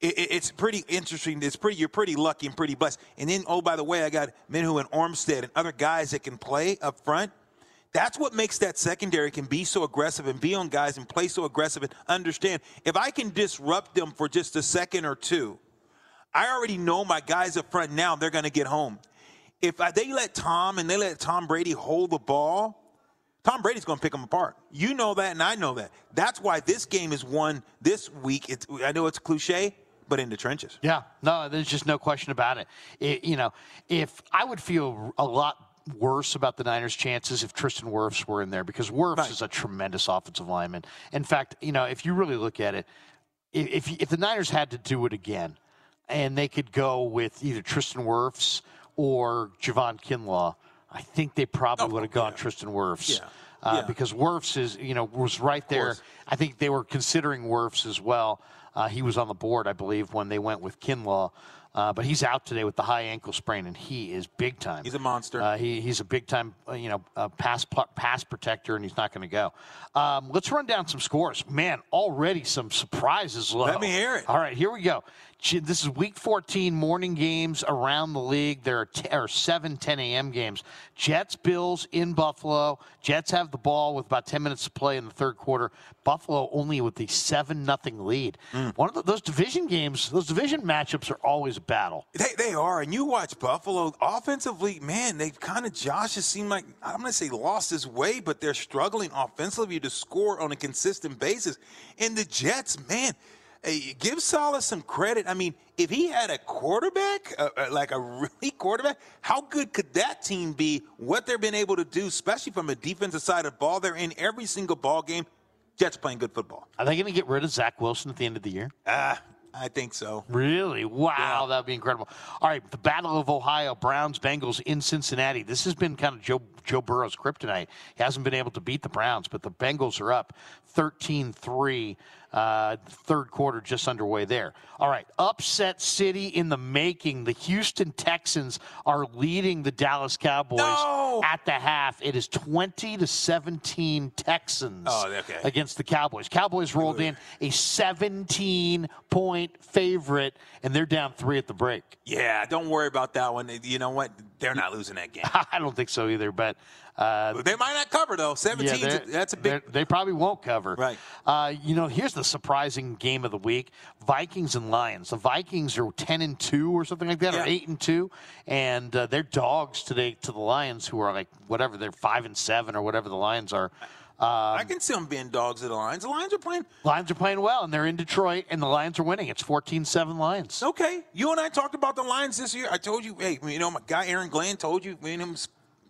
it's pretty interesting. It's pretty. You're pretty lucky and pretty blessed. And then, oh, by the way, I got Minhu and Armstead and other guys that can play up front. That's what makes that secondary can be so aggressive and be on guys and play so aggressive and understand if I can disrupt them for just a second or two, I already know my guys up front now they're going to get home. If I, they let Tom and they let Tom Brady hold the ball, Tom Brady's going to pick them apart. You know that, and I know that. That's why this game is won this week. It's, I know it's cliche, but in the trenches. Yeah, no, there's just no question about it. it. You know, if I would feel a lot worse about the Niners' chances if Tristan Wirfs were in there because Wirfs right. is a tremendous offensive lineman. In fact, you know, if you really look at it, if if the Niners had to do it again, and they could go with either Tristan Wirfs or Javon Kinlaw, I think they probably oh, would have gone yeah. Tristan Wirfs. Yeah. Uh, yeah. Because Wirfs is, you know, was right there. I think they were considering Wirfs as well. Uh, he was on the board, I believe, when they went with Kinlaw. Uh, but he's out today with the high ankle sprain, and he is big time. He's a monster. Uh, he, he's a big time, uh, you know, pass pass protector, and he's not going to go. Um, let's run down some scores. Man, already some surprises. Low. Let me hear it. All right, here we go. This is week 14 morning games around the league. There are, t- are 7 10 a.m. games. Jets, Bills in Buffalo. Jets have the ball with about 10 minutes to play in the third quarter. Buffalo only with the 7 nothing lead. Mm. One of the, those division games, those division matchups are always a battle. They, they are. And you watch Buffalo offensively, man, they've kind of, Josh has seemed like, I'm going to say lost his way, but they're struggling offensively to score on a consistent basis. And the Jets, man, Hey, give Salah some credit. I mean, if he had a quarterback, uh, uh, like a really quarterback, how good could that team be? What they've been able to do, especially from a defensive side of the ball, they're in every single ball game. Jets playing good football. Are they going to get rid of Zach Wilson at the end of the year? Ah, I think so. Really? Wow, yeah. that would be incredible. All right, the Battle of Ohio, Browns, Bengals in Cincinnati. This has been kind of Joe Joe Burrow's kryptonite. He hasn't been able to beat the Browns, but the Bengals are up 13 3 uh, third quarter just underway there. All right, upset city in the making. The Houston Texans are leading the Dallas Cowboys no! at the half. It is 20 to 17 Texans oh, okay. against the Cowboys. Cowboys rolled in a 17 point favorite, and they're down three at the break. Yeah, don't worry about that one. You know what? They're not losing that game. I don't think so either, but uh, they might not cover though. Seventeen, yeah, that's a big. They probably won't cover. Right. Uh, you know, here's the surprising game of the week: Vikings and Lions. The Vikings are ten and two or something like that, yeah. or eight and two, and uh, they're dogs today to the Lions, who are like whatever they're five and seven or whatever the Lions are. Um, I can see them being dogs of the Lions. The Lions are playing. Lions are playing well, and they're in Detroit, and the Lions are winning. It's 14-7 Lions. Okay. You and I talked about the Lions this year. I told you, hey, you know, my guy Aaron Glenn told you, me and him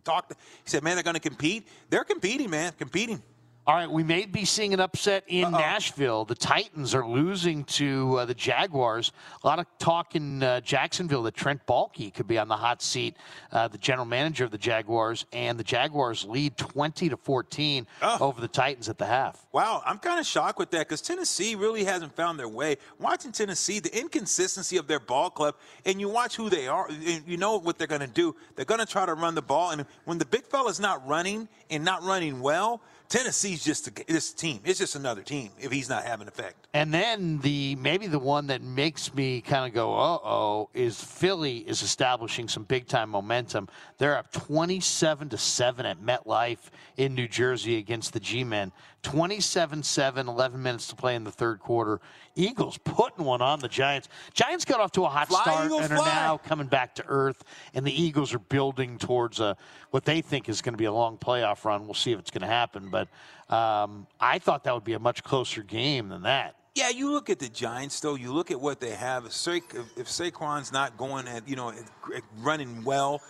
talked. He said, "Man, they're going to compete. They're competing, man, competing." All right, we may be seeing an upset in Uh-oh. Nashville. The Titans are losing to uh, the Jaguars. A lot of talk in uh, Jacksonville that Trent Baalke could be on the hot seat, uh, the general manager of the Jaguars, and the Jaguars lead 20 to 14 oh. over the Titans at the half. Wow, I'm kind of shocked with that because Tennessee really hasn't found their way. Watching Tennessee, the inconsistency of their ball club, and you watch who they are, you know what they're going to do. They're going to try to run the ball, and when the big fella's not running and not running well – Tennessee's just a, this team. It's just another team if he's not having effect. And then the maybe the one that makes me kind of go, uh oh, is Philly is establishing some big time momentum. They're up 27 to 7 at MetLife in New Jersey against the G Men. 27 7, 11 minutes to play in the third quarter. Eagles putting one on the Giants. Giants got off to a hot Fly, start Eagles, and are fly. now coming back to earth, and the Eagles are building towards a, what they think is going to be a long playoff run. We'll see if it's going to happen, but um, I thought that would be a much closer game than that. Yeah, you look at the Giants, though. You look at what they have. If, Sa- if Saquon's not going at, you know, running well,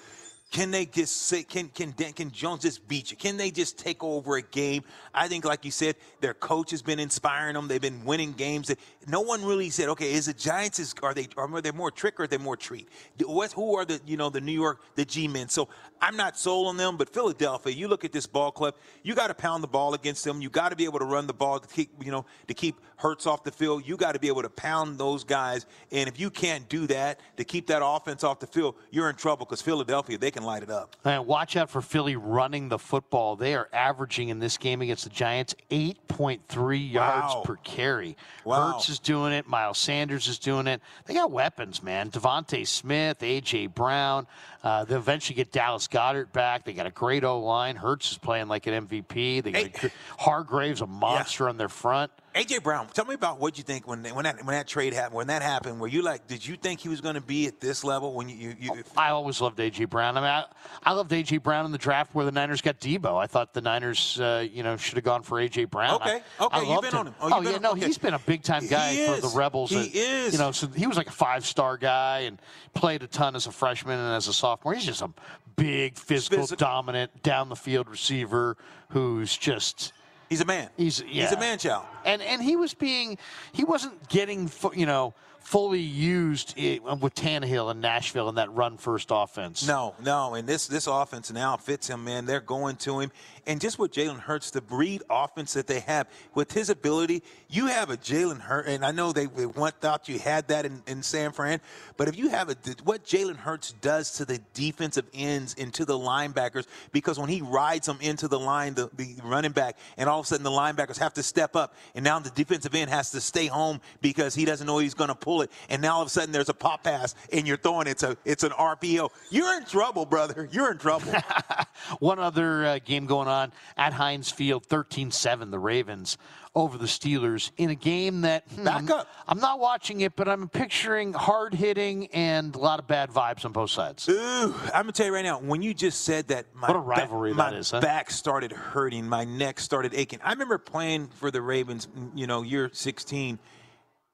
can they just say, can, can, can Jones just beat you? Can they just take over a game? I think, like you said, their coach has been inspiring them. They've been winning games. No one really said, okay, is the Giants, is, are they, are they more trick or are they more treat? What, who are the, you know, the New York, the G-men? So I'm not sold on them, but Philadelphia, you look at this ball club, you got to pound the ball against them. You got to be able to run the ball to keep, you know, to keep Hurts off the field. You got to be able to pound those guys. And if you can't do that to keep that offense off the field, you're in trouble because Philadelphia, they can light it up. And watch out for Philly running the football. They are averaging in this game against the Giants 8.3 yards Wow. per carry. Wow. Hurts is doing it. Miles Sanders is doing it. They got weapons, man. DeVonta Smith, A.J. Brown. Uh, they'll eventually get Dallas Goedert back. They got a great O line. Hurts is playing like an MVP. They got Hey. gr- Hargrave's a monster on their front. AJ Brown, tell me about what you think when they, when that when that trade happened. When that happened, were you like, did you think he was going to be at this level? When you, you, you I always loved AJ Brown. I mean, I, I loved AJ Brown in the draft where the Niners got Deebo. I thought the Niners, uh, you know, should have gone for AJ Brown. Okay, okay, I you've been him. on him. Oh, Oh, yeah, no, okay. he's been a big time guy for the Rebels. He and, is. You know, so he was like a five star guy and played a ton as a freshman and as a sophomore. He's just a big, physical, Physical. dominant, down the field receiver who's just. He's a man. He's yeah. He's a man child. and and he was being he wasn't getting you know fully used with Tannehill in Nashville in that run first offense. No, no, and this this offense now fits him, man. They're going to him, and just with Jalen Hurts, the breed offense that they have with his ability, you have a Jalen Hurts, and I know they want thought you had that in, in San Fran, but if you have a what Jalen Hurts does to the defensive ends and to the linebackers, because when he rides them into the line, the, the running back, and all of a sudden the linebackers have to step up, and now the defensive end has to stay home because he doesn't know he's going to pull it, and now all of a sudden there's a pop pass, and you're throwing it's a it's an RPO. You're in trouble, brother. You're in trouble. One other uh, game going on at Heinz Field, 13-7, the Ravens over the Steelers in a game that hmm, Back up. I'm not watching it, but I'm picturing hard hitting and a lot of bad vibes on both sides. Ooh, I'm gonna tell you right now. When you just said that, my What a rivalry back, that my is, huh? back started hurting, my neck started aching. I remember playing for the Ravens, you know, year 16,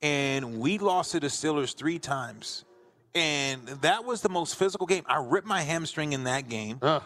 and we lost to the Steelers three times, and that was the most physical game. I ripped my hamstring in that game. Ugh.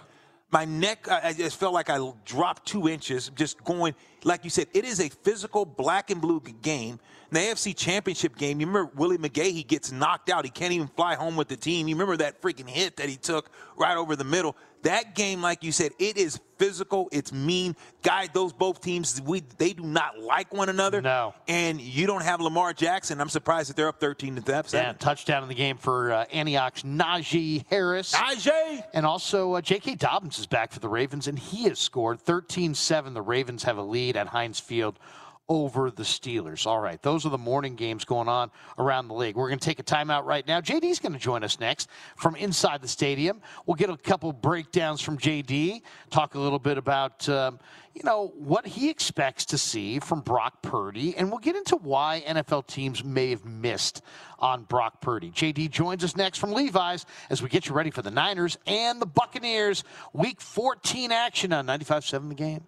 My neck, I I just felt like I dropped two inches, just going, like you said, it is a physical black and blue game. The AFC Championship game, you remember Willis McGahee, he gets knocked out. He can't even fly home with the team. You remember that freaking hit that he took right over the middle. That game, like you said, it is physical. It's mean. Guy, those both teams, we they do not like one another. No. And you don't have Lamar Jackson. I'm surprised that they're up 13 to that. Yeah, touchdown in the game for uh, Antioch's Najee Harris. Najee! And also, uh, J.K. Dobbins is back for the Ravens, and he has scored 13 7. The Ravens have a lead at Heinz Field over the Steelers. All right, those are the morning games going on around the league. We're going to take a timeout right now. JD's going to join us next from inside the stadium. We'll get a couple breakdowns from JD, talk a little bit about. Um, you know, what he expects to see from Brock Purdy, and we'll get into why NFL teams may have missed on Brock Purdy. JD joins us next from Levi's as we get you ready for the Niners and the Buccaneers Week 14 action on 95.7 The Game.